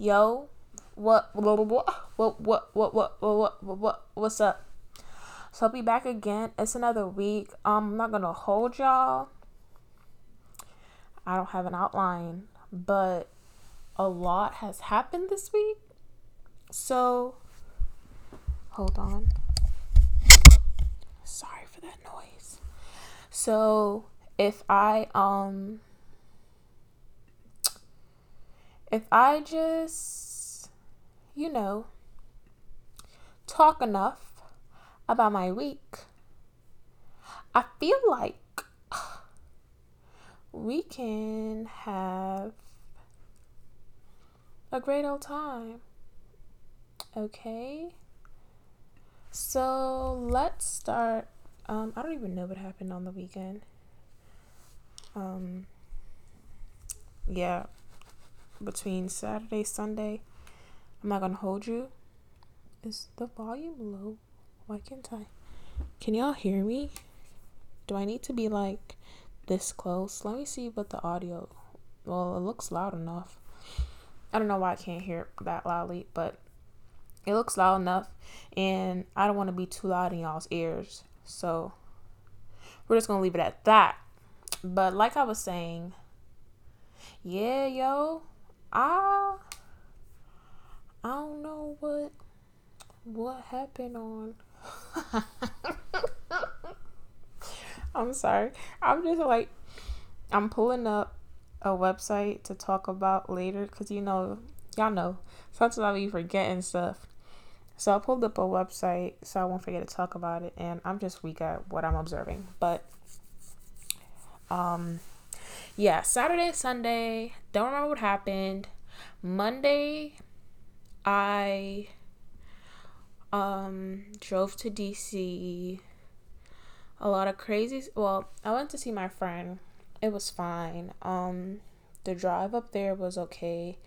Yo, what what what what what what what what what what's up? So I'll be back again. It's another week. Um, I'm not gonna hold y'all. I don't have an outline, but a lot has happened this week. So hold on. Sorry for that noise. So if I um if I just you know talk enough about my week, I feel like we can have a great old time. Okay? So let's start. Um, I don't even know what happened on the weekend. Um, yeah, between Saturday, Sunday. I'm not gonna hold you. Is the volume low? Why can't I? Can y'all hear me? Do I need to be like this close? Let me see what the audio. Well, it looks loud enough. I don't know why I can't hear it that loudly, but it looks loud enough, and I don't want to be too loud in y'all's ears. So we're just gonna leave it at that. But like I was saying, yeah, yo, I I don't know what what happened on I'm sorry. I'm just like I'm pulling up a website to talk about later cuz you know, y'all know, sometimes I'll be forgetting stuff. So I pulled up a website so I won't forget to talk about it and I'm just weak at what I'm observing. But um yeah, Saturday, Sunday, don't remember what happened. Monday, I um drove to DC. A lot of crazy. Well, I went to see my friend. It was fine. Um, the drive up there was okay,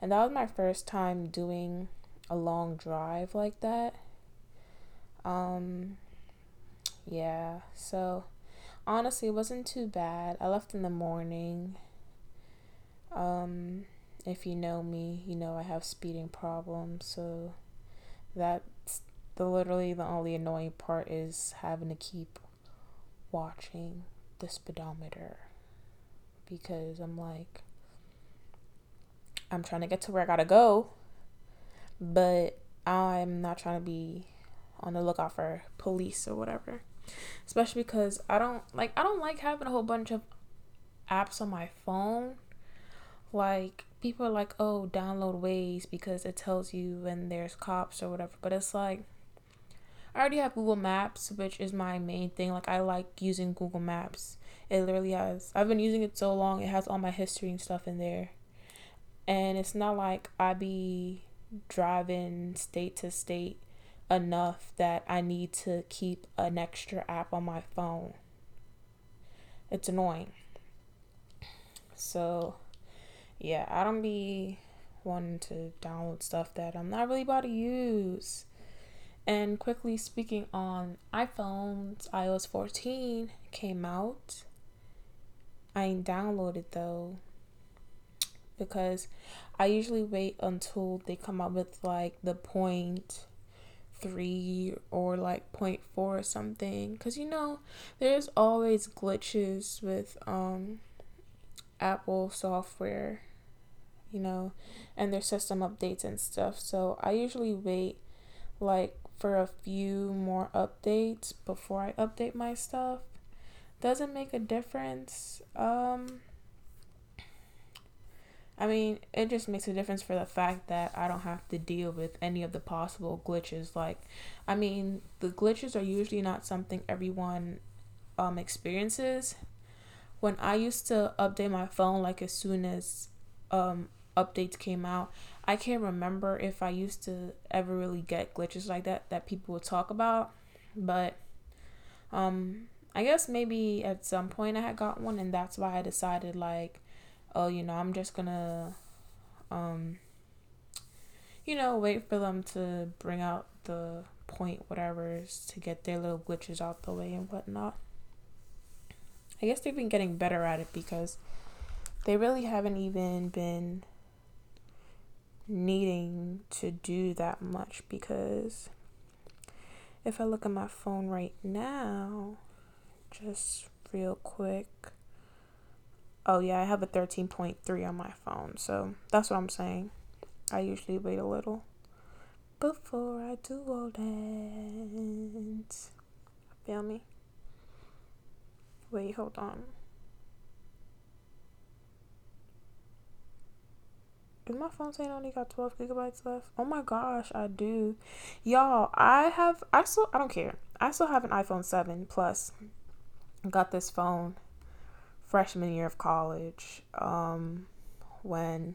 and that was my first time doing a long drive like that. Um, yeah. So honestly, it wasn't too bad. I left in the morning. Um, if you know me, you know I have speeding problems, so that's the literally the only annoying part is having to keep watching the speedometer because I'm like I'm trying to get to where I gotta go, but I'm not trying to be on the lookout for police or whatever especially because I don't like I don't like having a whole bunch of apps on my phone. Like people are like, "Oh, download Waze because it tells you when there's cops or whatever." But it's like I already have Google Maps, which is my main thing. Like I like using Google Maps. It literally has. I've been using it so long. It has all my history and stuff in there. And it's not like I be driving state to state enough that I need to keep an extra app on my phone. It's annoying. So, yeah, I don't be wanting to download stuff that I'm not really about to use. And quickly speaking on iPhones, iOS 14 came out. I ain't downloaded though because I usually wait until they come out with like the point three or like 0.4 or something. Because you know there's always glitches with um apple software you know and their system updates and stuff. So i usually wait like for a few more updates before i update my stuff. Doesn't make a difference um I mean, it just makes a difference for the fact that I don't have to deal with any of the possible glitches. Like, I mean, the glitches are usually not something everyone um, experiences. When I used to update my phone, like as soon as um, updates came out, I can't remember if I used to ever really get glitches like that that people would talk about. But um, I guess maybe at some point I had got one, and that's why I decided like oh, you know, I'm just gonna, um, you know, wait for them to bring out the point, whatever, to get their little glitches out the way and whatnot. I guess they've been getting better at it because they really haven't even been needing to do that much because if I look at my phone right now, just real quick. Oh, yeah, I have a 13.3 on my phone. So that's what I'm saying. I usually wait a little before I do all that. Feel me? Wait, hold on. Is my phone saying I only got 12 gigabytes left? Oh my gosh, I do. Y'all, I have, I still, I don't care. I still have an iPhone 7 Plus. Got this phone freshman year of college um, when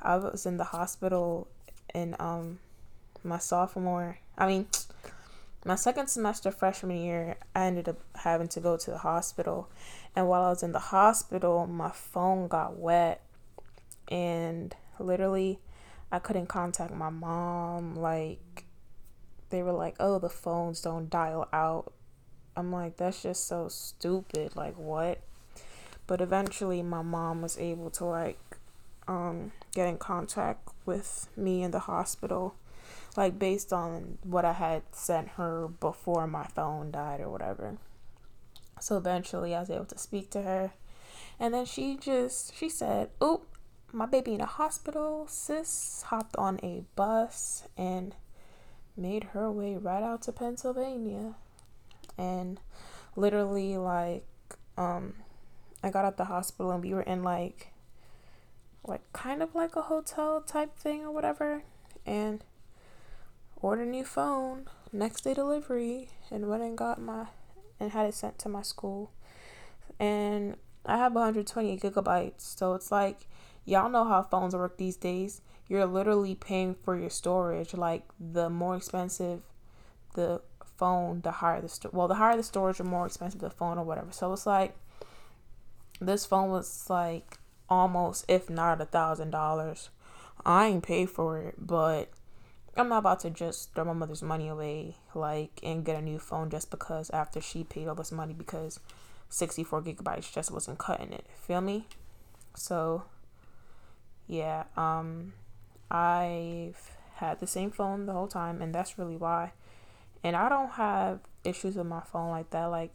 I was in the hospital in um, my sophomore, I mean, my second semester freshman year, I ended up having to go to the hospital. And while I was in the hospital, my phone got wet and literally I couldn't contact my mom. Like, they were like, oh, the phones don't dial out. I'm like, that's just so stupid. Like, what? But eventually, my mom was able to, like, um, get in contact with me in the hospital, like, based on what I had sent her before my phone died or whatever. So eventually, I was able to speak to her. And then she just, she said, oop, my baby in a hospital. Sis hopped on a bus and made her way right out to Pennsylvania. And literally like um I got out the hospital and we were in like like kind of like a hotel type thing or whatever and ordered a new phone next day delivery and went and got my and had it sent to my school and I have 120 gigabytes so it's like y'all know how phones work these days. You're literally paying for your storage. Like the more expensive the phone, the higher the sto- well, the higher the storage, the more expensive the phone or whatever. So it's like this phone was like almost, if not a thousand dollars. I ain't paid for it, but I'm not about to just throw my mother's money away, like, and get a new phone just because after she paid all this money because 64 gigabytes just wasn't cutting it. Feel me? So yeah, um, I've had the same phone the whole time, and that's really why. And I don't have issues with my phone like that. Like,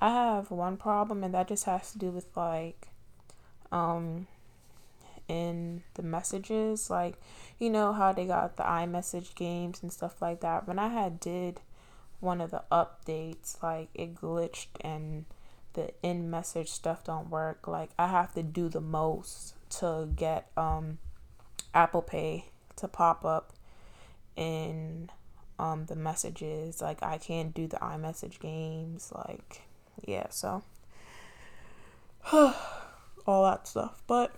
I have one problem, and that just has to do with like, um, in the messages, like, you know how they got the iMessage games and stuff like that. When I had did one of the updates, like it glitched and the iMessage stuff don't work. Like I have to do the most to get um, Apple Pay to pop up in um, the messages. Like I can't do the iMessage games. Like yeah, so all that stuff. But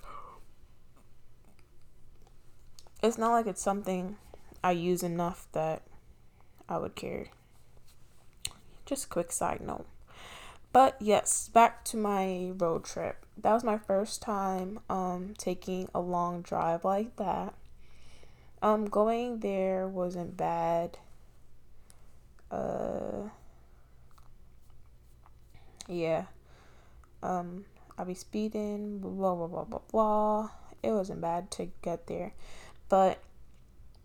it's not like it's something I use enough that I would care. Just quick side note. But yes, back to my road trip. That was my first time um taking a long drive like that. Um going there wasn't bad. Uh yeah. Um I'll be speeding, blah blah blah blah blah. It wasn't bad to get there. But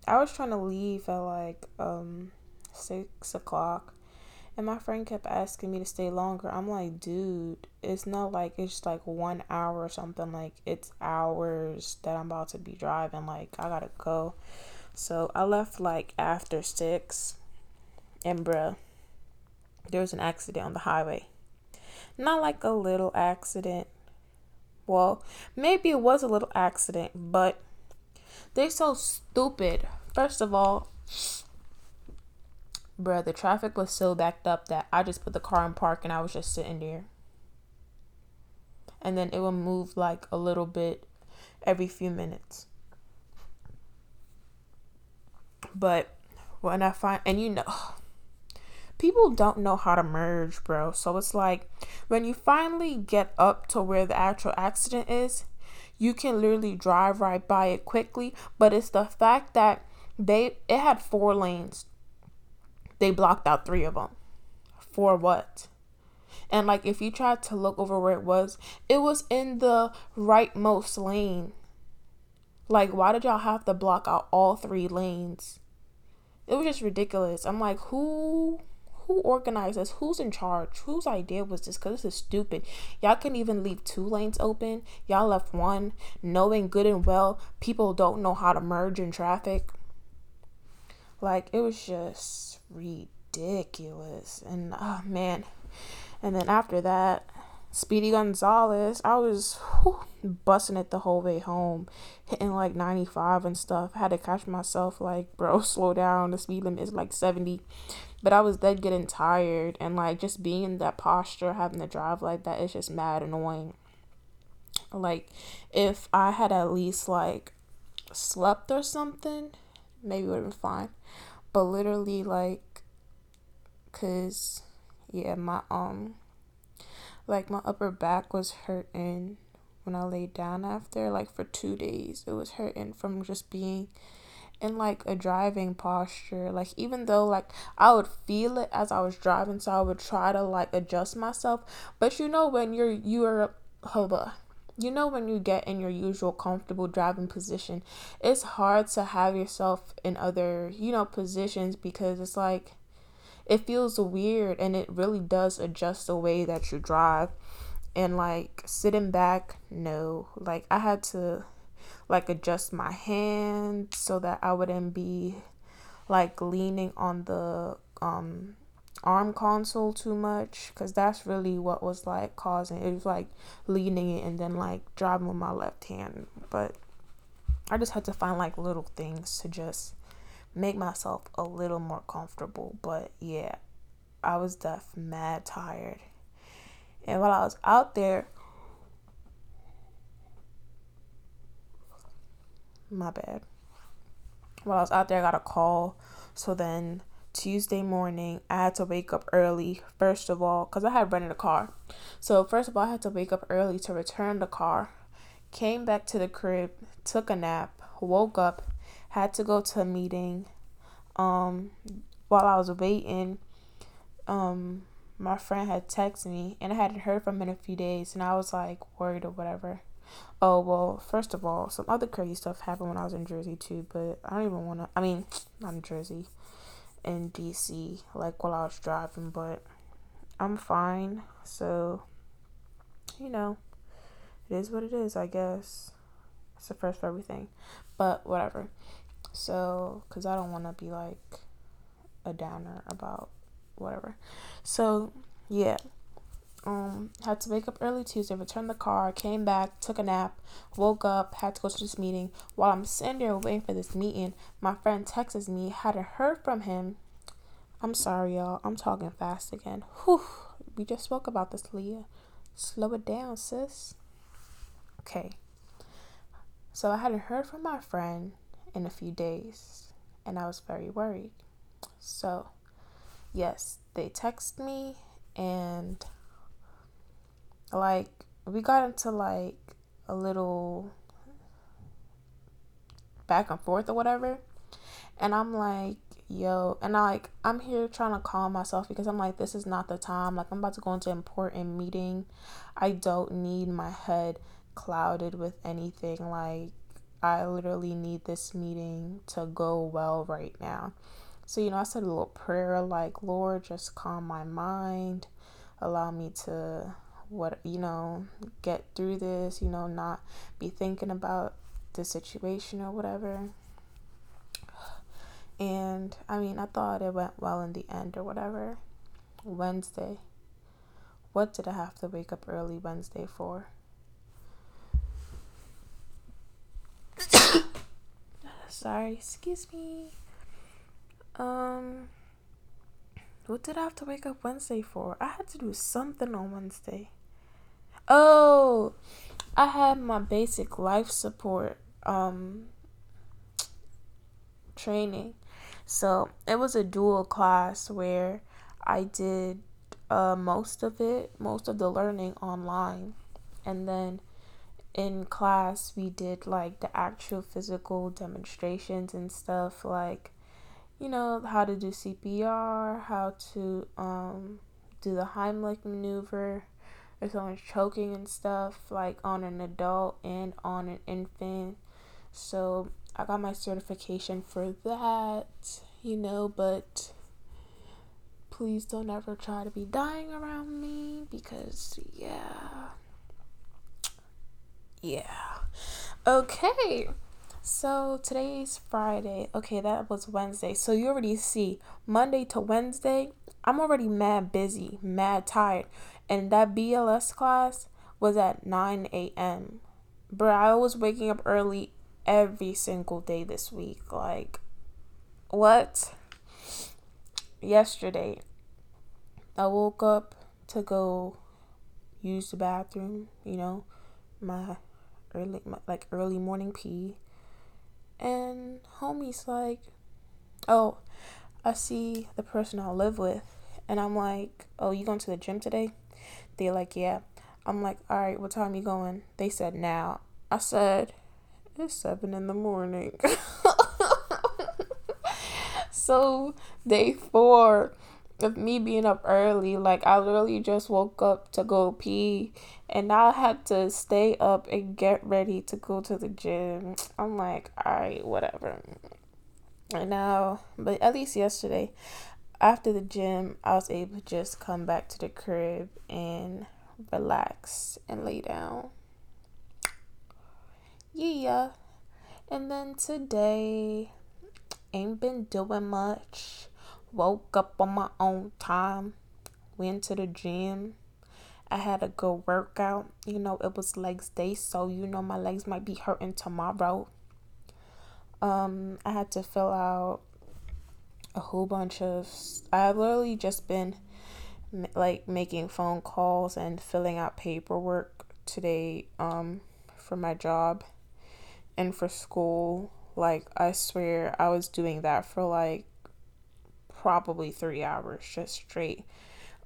I was trying to leave at like um six o'clock and my friend kept asking me to stay longer. I'm like, dude, it's not like it's like one hour or something. Like, it's hours that I'm about to be driving. Like, I gotta go. So I left like after six. And bruh, there was an accident on the highway. Not like a little accident. Well, maybe it was a little accident, but they're so stupid. First of all, Bruh, the traffic was so backed up that I just put the car in park and I was just sitting there. And then it would move like a little bit every few minutes. But when I find, and you know, people don't know how to merge, bro. So it's like when you finally get up to where the actual accident is, you can literally drive right by it quickly. But it's the fact that they it had four lanes they blocked out three of them. For what? And like if you tried to look over where it was, it was in the rightmost lane. Like, why did y'all have to block out all three lanes? It was just ridiculous. I'm like, who who organized this? Who's in charge? Whose idea was this? Because this is stupid. Y'all can even leave two lanes open. Y'all left one, knowing good and well people don't know how to merge in traffic. Like, it was just ridiculous. And, oh, man. And then after that, Speedy Gonzalez, I was whew, busting it the whole way home, hitting like 95 and stuff. I had to catch myself, like, bro, slow down. The speed limit is like 70. But I was dead getting tired, and like just being in that posture, having to drive like that is just mad annoying. Like, if I had at least like slept or something, maybe it would have been fine. But literally, like, cause yeah, my um like my upper back was hurting when I laid down after like for 2 days. It was hurting from just being in like a driving posture. Like even though like I would feel it as I was driving, so I would try to like adjust myself. But you know when you're you're hoba. You know when you get in your usual comfortable driving position, it's hard to have yourself in other, you know, positions because it's like it feels weird and it really does adjust the way that you drive. And like sitting back no. Like i had to like adjust my hand so that i wouldn't be like leaning on the um arm console too much because that's really what was like causing it was like leaning it and then like driving with my left hand. But i just had to find like little things to just make myself a little more comfortable. But yeah, I was deaf mad tired. And while I was out there, my bad. While I was out there, I got a call. So then Tuesday morning, I had to wake up early, first of all, because I had rented a car. So, first of all, I had to wake up early to return the car. Came back to the crib, took a nap, woke up, had to go to a meeting. Um, while I was waiting, um, my friend had texted me and I hadn't heard from him in a few days, and I was like worried or whatever. Oh well, first of all, some other crazy stuff happened when I was in Jersey too, but I don't even want to. I mean, not in Jersey, in DC, like while I was driving, but I'm fine. So, you know, it is what it is, I guess. It's the first for everything, but whatever. So, because I don't want to be like a downer about whatever. So, yeah. Um, had to wake up early Tuesday, return the car, came back, took a nap, woke up, had to go to this meeting. While I'm sitting there waiting for this meeting, my friend texts me, hadn't heard from him. I'm sorry, y'all. I'm talking fast again. Whew. We just spoke about this, Leah. Slow it down, sis. Okay. So I hadn't heard from my friend in a few days, and I was very worried. So, yes, they text me, and like we got into like a little back and forth or whatever. And I'm like, yo, and I like I'm here trying to calm myself because I'm like, this is not the time. Like I'm about to go into an important meeting. I don't need my head clouded with anything. Like I literally need this meeting to go well right now. So, you know, I said a little prayer like, Lord, just calm my mind, allow me to what you know get through this you know not be thinking about the situation or whatever. And i mean i thought it went well in the end or whatever. Wednesday. What did i have to wake up early wednesday for Sorry, excuse me. Um, what did I have to wake up Wednesday for? I had to do something on Wednesday. Oh, I had my basic life support um training. So, it was a dual class where I did uh most of it, most of the learning online. And then in class we did like the actual physical demonstrations and stuff like you know how to do CPR, how to um do the Heimlich maneuver if someone's choking and stuff like on an adult and on an infant So I got my certification for that, you know, but please don't ever try to be dying around me because, yeah. Yeah. Okay. So today's Friday. Okay, that was Wednesday. So you already see Monday to Wednesday, I'm already mad busy, mad tired. And that BLS class was at 9 a.m. Bro, I was waking up early every single day this week. Like, what? Yesterday, I woke up to go use the bathroom, you know, my early, like early morning pee. And homie's like, oh, I see the person I live with. And I'm like, oh, you going to the gym today? They're like, yeah. I'm like, all right, what time you going? They said now. I said, it's seven in the morning. so day four of me being up early, like I literally just woke up to go pee and I had to stay up and get ready to go to the gym. I'm like, alright, whatever. And now, but at least yesterday, after the gym, I was able to just come back to the crib and relax and lay down. Yeah. And then today, ain't been doing much. Woke up on my own time, went to the gym I had a good workout. You know, it was legs day, so you know my legs might be hurting tomorrow. Um, I had to fill out a whole bunch of. I've literally just been like making phone calls and filling out paperwork today um for my job and for school. Like I swear I was doing that for like probably 3 hours just straight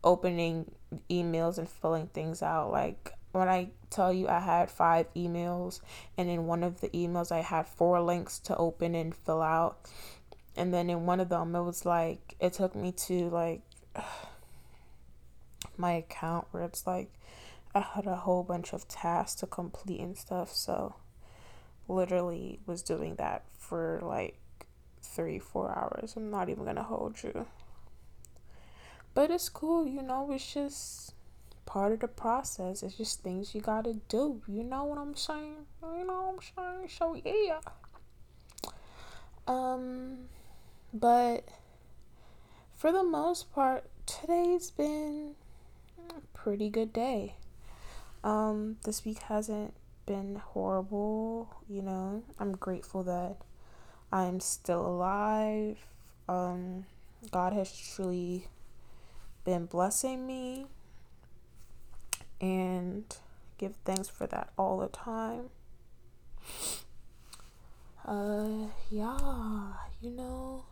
opening emails and filling things out. Like when I tell you I had five emails, and in one of the emails I had four links to open and fill out. And then in one of them, it was like, it took me to like my account where it's like I had a whole bunch of tasks to complete and stuff. So literally was doing that for like three, four hours. I'm not even gonna hold you. But it's cool, you know, it's just part of the process. It's just things you gotta do. You know what I'm saying? You know what I'm saying? So yeah. Um but for the most part, today's been a pretty good day. Um, this week hasn't been horrible, you know. I'm grateful that I'm still alive. Um, God has truly been blessing me and give thanks for that all the time. Uh, yeah, you know,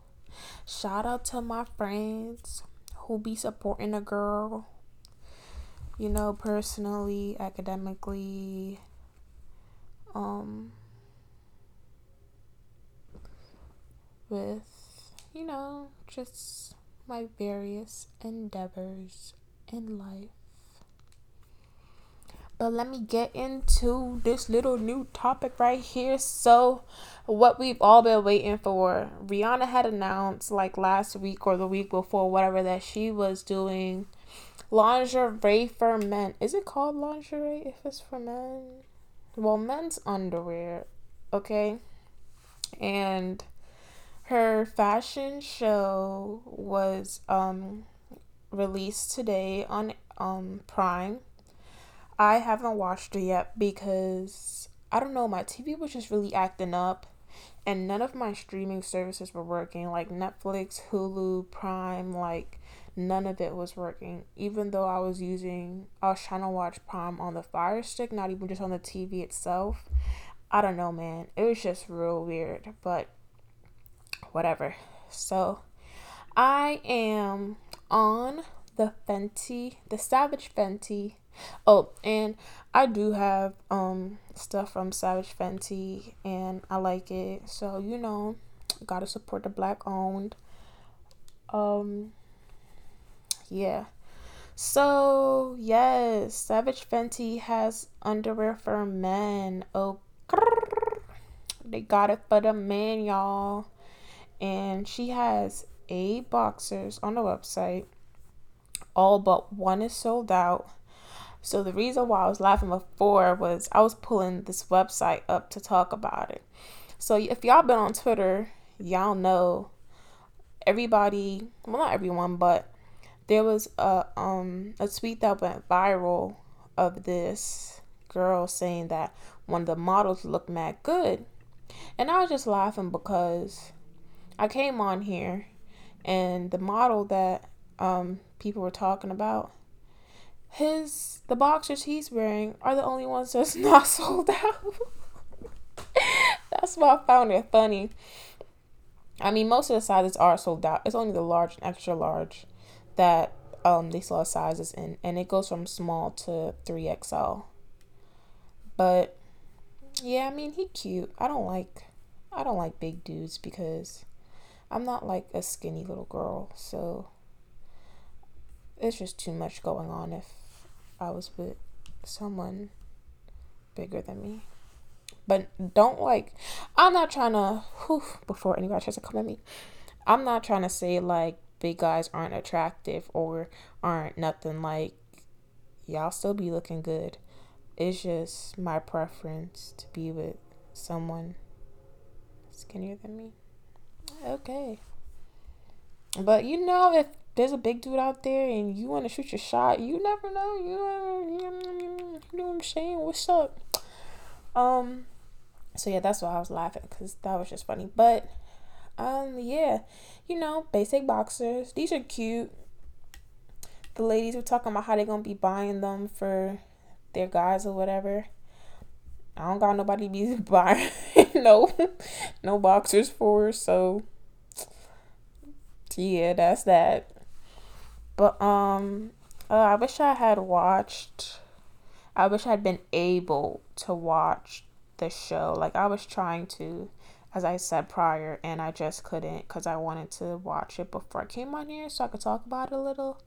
shout out to my friends who be supporting a girl, you know, personally, academically, um, with, you know, just my various endeavors in life. But let me get into this little new topic right here. So, what we've all been waiting for. Rihanna had announced, like last week or the week before, whatever, that she was doing lingerie for men. Is it called lingerie if it's for men? Well, men's underwear, okay? And her fashion show was um, released today on um, Prime. I haven't watched it yet because I don't know, my TV was just really acting up and none of my streaming services were working like Netflix, Hulu, Prime, like none of it was working. Even though I was using I was trying to watch Prime on the Fire Stick, not even just on the TV itself. I don't know, man. It was just real weird, but whatever. So I am on the Fenty, the Savage Fenty. Oh, and I do have um stuff from Savage Fenty and I like it. So, you know, gotta support the black owned. Um yeah. So yes, Savage Fenty has underwear for men. Oh They got it for the man, y'all. And she has eight boxers on the website. All but one is sold out. So the reason why I was laughing before was I was pulling this website up to talk about it. So if y'all been on Twitter, y'all know everybody, well not everyone, but there was a um a tweet that went viral of this girl saying that one of the models looked mad good. And I was just laughing because I came on here and the model that um people were talking about his the boxers he's wearing are the only ones that's not sold out. that's why I found it funny. I mean, most of the sizes are sold out. It's only the large and extra large that um they sell sizes in, and it goes from small to three XL. But yeah, I mean he cute. I don't like I don't like big dudes because I'm not like a skinny little girl, so it's just too much going on if I was with someone bigger than me. But don't like, I'm not trying to, whew, before anybody tries to come at me, I'm not trying to say like big guys aren't attractive or aren't nothing like, y'all still be looking good. It's just my preference to be with someone skinnier than me. Okay. But you know, if there's a big dude out there and you want to shoot your shot, you never know. You, know what I'm saying? What's up? Um, so yeah, that's why I was laughing because that was just funny. But um, yeah, you know, basic boxers. These are cute. The ladies were talking about how they're gonna be buying them for their guys or whatever. I don't got nobody be buying no no boxers for so yeah, that's that. But um, uh, I wish I had watched. I wish I'd been able to watch the show. Like I was trying to, as I said prior, and I just couldn't because I wanted to watch it before I came on here so I could talk about it a little.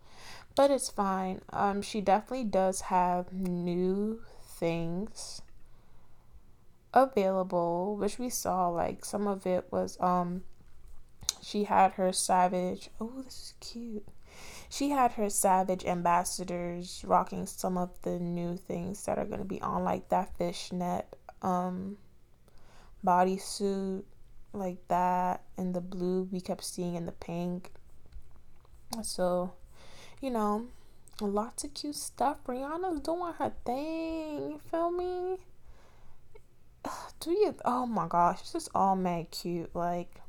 But it's fine. Um, she definitely does have new things available, which we saw. Like some of it was um, she had her savage. Oh, this is cute she had her Savage ambassadors rocking some of the new things that are to be on, like that fishnet um, bodysuit, like that, and the blue we kept seeing in the pink. So, you know, lots of cute stuff. Rihanna's doing her thing. You feel me? Do you? Oh my gosh, this is all mad cute. Like,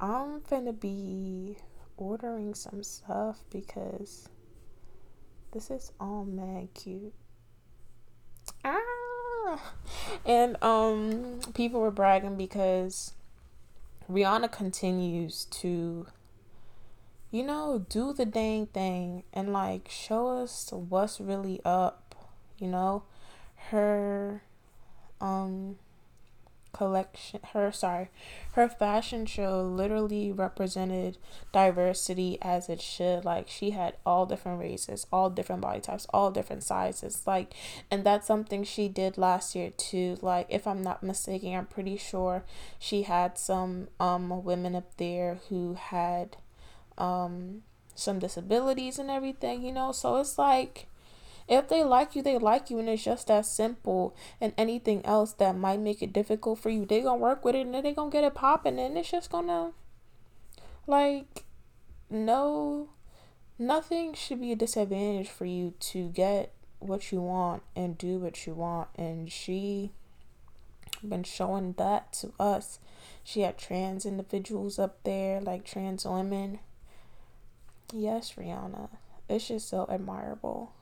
I'm finna be ordering some stuff because this is all mad cute. Ah! And um people were bragging because Rihanna continues to you know, do the dang thing and like show us what's really up, you know? Her um collection her sorry her fashion show literally represented diversity as it should. Like she had all different races all different body types all different sizes. Like and that's something she did last year too. Like if i'm not mistaken i'm pretty sure she had some um women up there who had um some disabilities and everything you know? So it's like if they like you, they like you, and it's just that simple. And anything else that might make it difficult for you, they gonna work with it, and then they gonna get it popping, and it's just gonna, like, no, nothing should be a disadvantage for you to get what you want and do what you want. And she been showing that to us. She had trans individuals up there, like trans women. Yes, Rihanna. It's just so admirable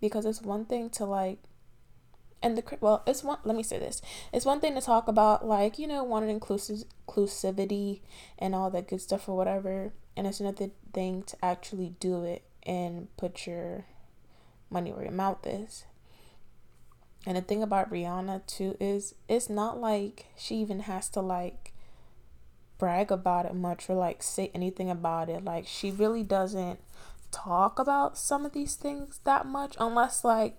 because it's one thing to like and the well it's one let me say this. It's one thing to talk about like you know wanted inclusive inclusivity and all that good stuff or whatever and it's another thing to actually do it and put your money where your mouth is. And the thing about rihanna too is it's not like she even has to like brag about it much or like say anything about it. Like she really doesn't talk about some of these things that much unless like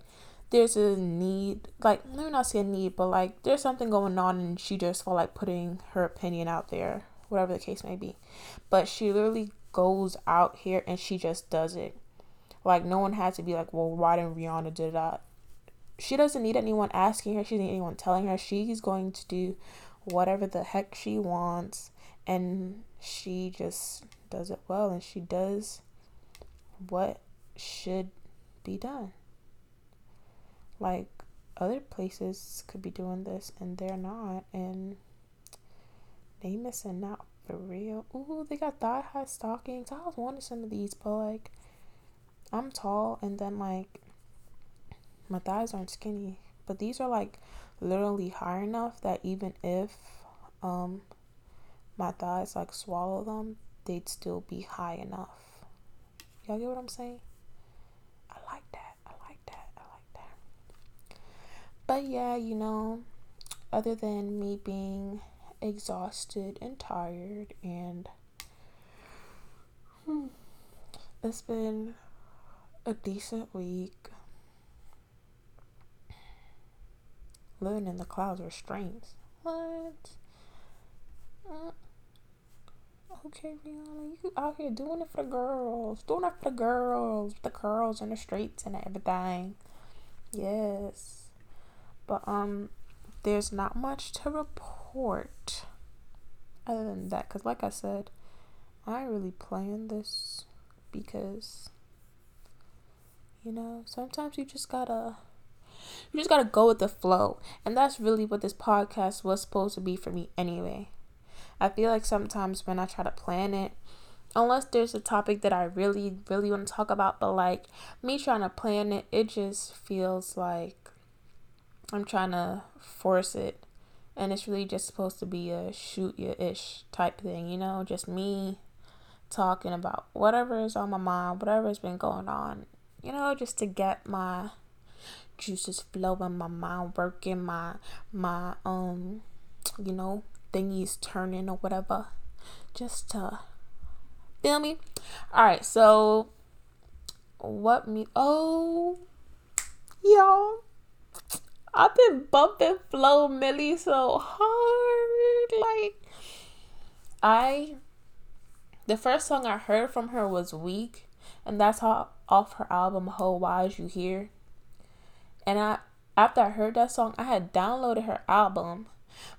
there's a need, like let me not say a need, but like there's something going on, and she just felt like putting her opinion out there, whatever the case may be. But she literally goes out here and she just does it. Like no one had to be like, well, why didn't Rihanna do that? She doesn't need anyone asking her. She doesn't need anyone telling her. She's going to do whatever the heck she wants, and she just does it well, and she does what should be done. Like other places could be doing this and they're not, and they missing out for real. Ooh, they got thigh high stockings. I was wanting some of these, but like, I'm tall, and then like, my thighs aren't skinny. But these are like literally high enough that even if um my thighs like swallow them, they'd still be high enough. Y'all get what I'm saying? I like that. I like that. I like that. But yeah, you know, other than me being exhausted and tired and hmm, it's been a decent week. Living in the clouds restraints. What? Uh, okay, Rihanna, you out here doing it for the girls, doing it for the girls, the curls in the streets and everything. Yes, but um, there's not much to report other than that, cause like I said, I really planned this because you know sometimes you just gotta you just gotta go with the flow. And that's really what this podcast was supposed to be for me anyway I feel like sometimes when I try to plan it, unless there's a topic that I really, really want to talk about, but like me trying to plan it, it just feels like I'm trying to force it. And it's really just supposed to be a shoot you ish type thing, you know, just me talking about whatever is on my mind, whatever's been going on, you know, just to get my juices flowing, my mind working, my my um, you know, thingies turning or whatever. Just to feel me. Alright, so what me oh y'all I've been bumping Flo Milli so hard. Like I the first song I heard from her was Weak and that's how off her album Ho, why is you here. And I after I heard that song I had downloaded her album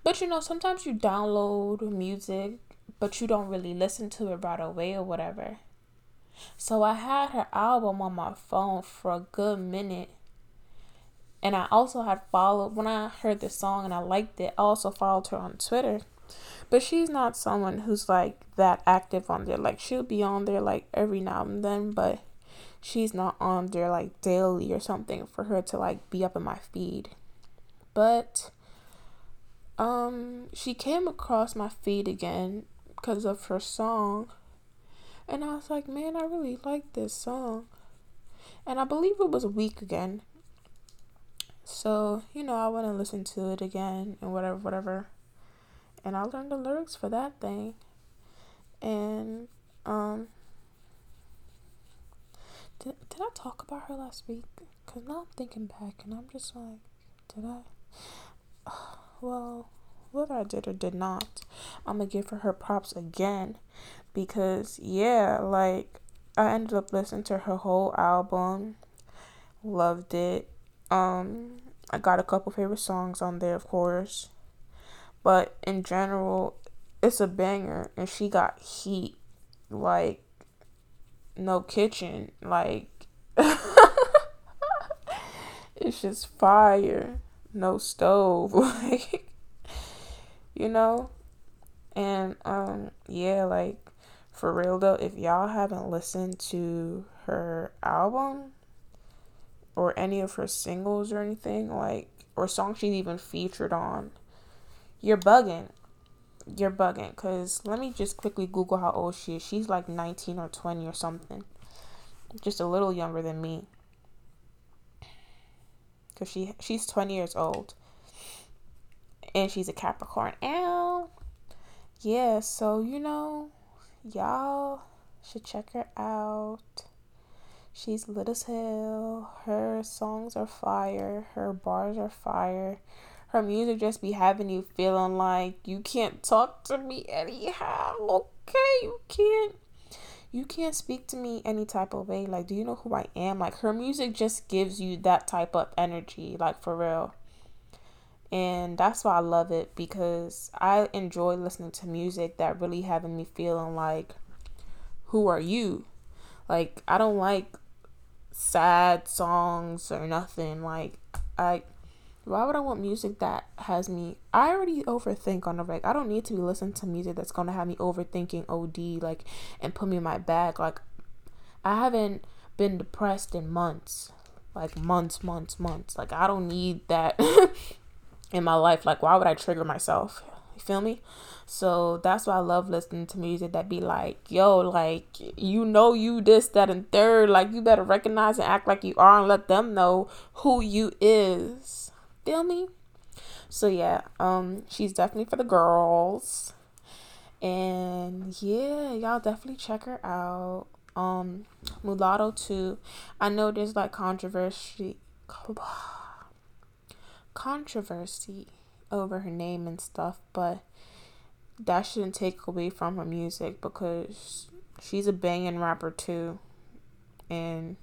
but you know, sometimes you download music, but you don't really listen to it right away or whatever. So I had her album on my phone for a good minute. And I also had followed, when I heard the song and I liked it, I also followed her on Twitter. But she's not someone who's like that active on there. Like she'll be on there like every now and then, but she's not on there like daily or something for her to like be up in my feed. But um she came across my feed again because of her song. And i was like man i really like this song. And i believe it was a week again. So you know i went and listened to it again and whatever whatever. And i learned the lyrics for that thing. And um did, did i talk about her last week? Because now i'm thinking back and i'm just like did i well, whether I did or did not, I'm gonna give her her props again. Because yeah, like I ended up listening to her whole album, loved it. Um, I got a couple favorite songs on there, of course, but in general, it's a banger, and she got heat. Like no kitchen, like it's just fire no stove like you know? And um yeah like for real though if y'all haven't listened to her album or any of her singles or anything like or songs she's even featured on you're bugging. You're bugging because let me just quickly google how old she is. She's like 19 or 20 or something. Just a little younger than me because she she's 20 years old and she's a Capricorn. Ow. Yeah, so you know, y'all should check her out. She's lit as hell. Her songs are fire. Her bars are fire. Her music just be having you feeling like you can't talk to me anyhow. Okay, you can't you can't speak to me any type of way. Like, do you know who I am? Like her music just gives you that type of energy, like for real. And that's why I love it because I enjoy listening to music that really having me feeling like who are you? Like I don't like sad songs or nothing. Like I why would I want music that has me I already overthink on the reg. I don't need to be listening to music that's gonna have me overthinking OD like and put me in my bag. Like I haven't been depressed in months. Like months, months, months. Like I don't need that in my life. Like why would I trigger myself? You feel me? So that's why I love listening to music that be like, yo, like you know you this, that, and third. Like you better recognize and act like you are and let them know who you is. Feel me? So yeah, um, she's definitely for the girls. And yeah, y'all definitely check her out. Um, Mulatto too. I know there's like controversy controversy over her name and stuff, but that shouldn't take away from her music because she's a banging rapper too. And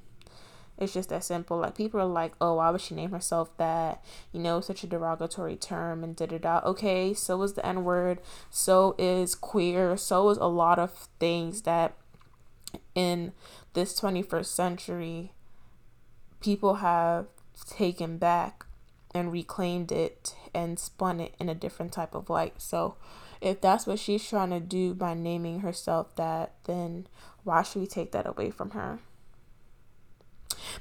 it's just that simple. Like people are like, oh, why would she name herself that? You know, such a derogatory term and da da da. Okay, so is the N word. So is queer. So is a lot of things that in this 21st century people have taken back and reclaimed it and spun it in a different type of light. So if that's what she's trying to do by naming herself that, then why should we take that away from her?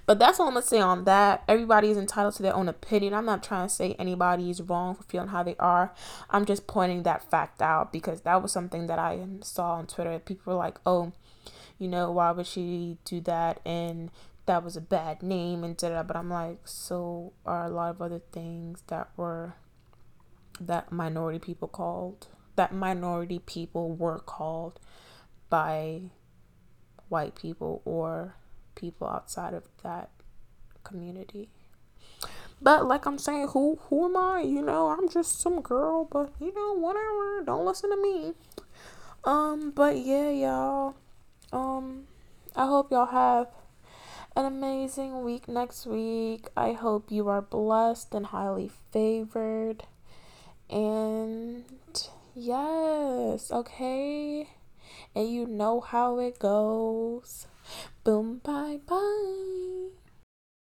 But that's all I'm gonna say on that. Everybody is entitled to their own opinion. I'm not trying to say anybody is wrong for feeling how they are. I'm just pointing that fact out because that was something that I saw on Twitter. People were like, "Oh, you know, why would she do that?" And that was a bad name and da But I'm like, so are a lot of other things that were that minority people called that minority people were called by white people or people outside of that community. But like I'm saying, who who am I? You know, I'm just some girl, but you know, whatever. Don't listen to me. Um, but yeah, y'all. Um, I hope y'all have an amazing week next week. I hope you are blessed and highly favored. And Yes, okay. And you know how it goes. Boom, bye, bye.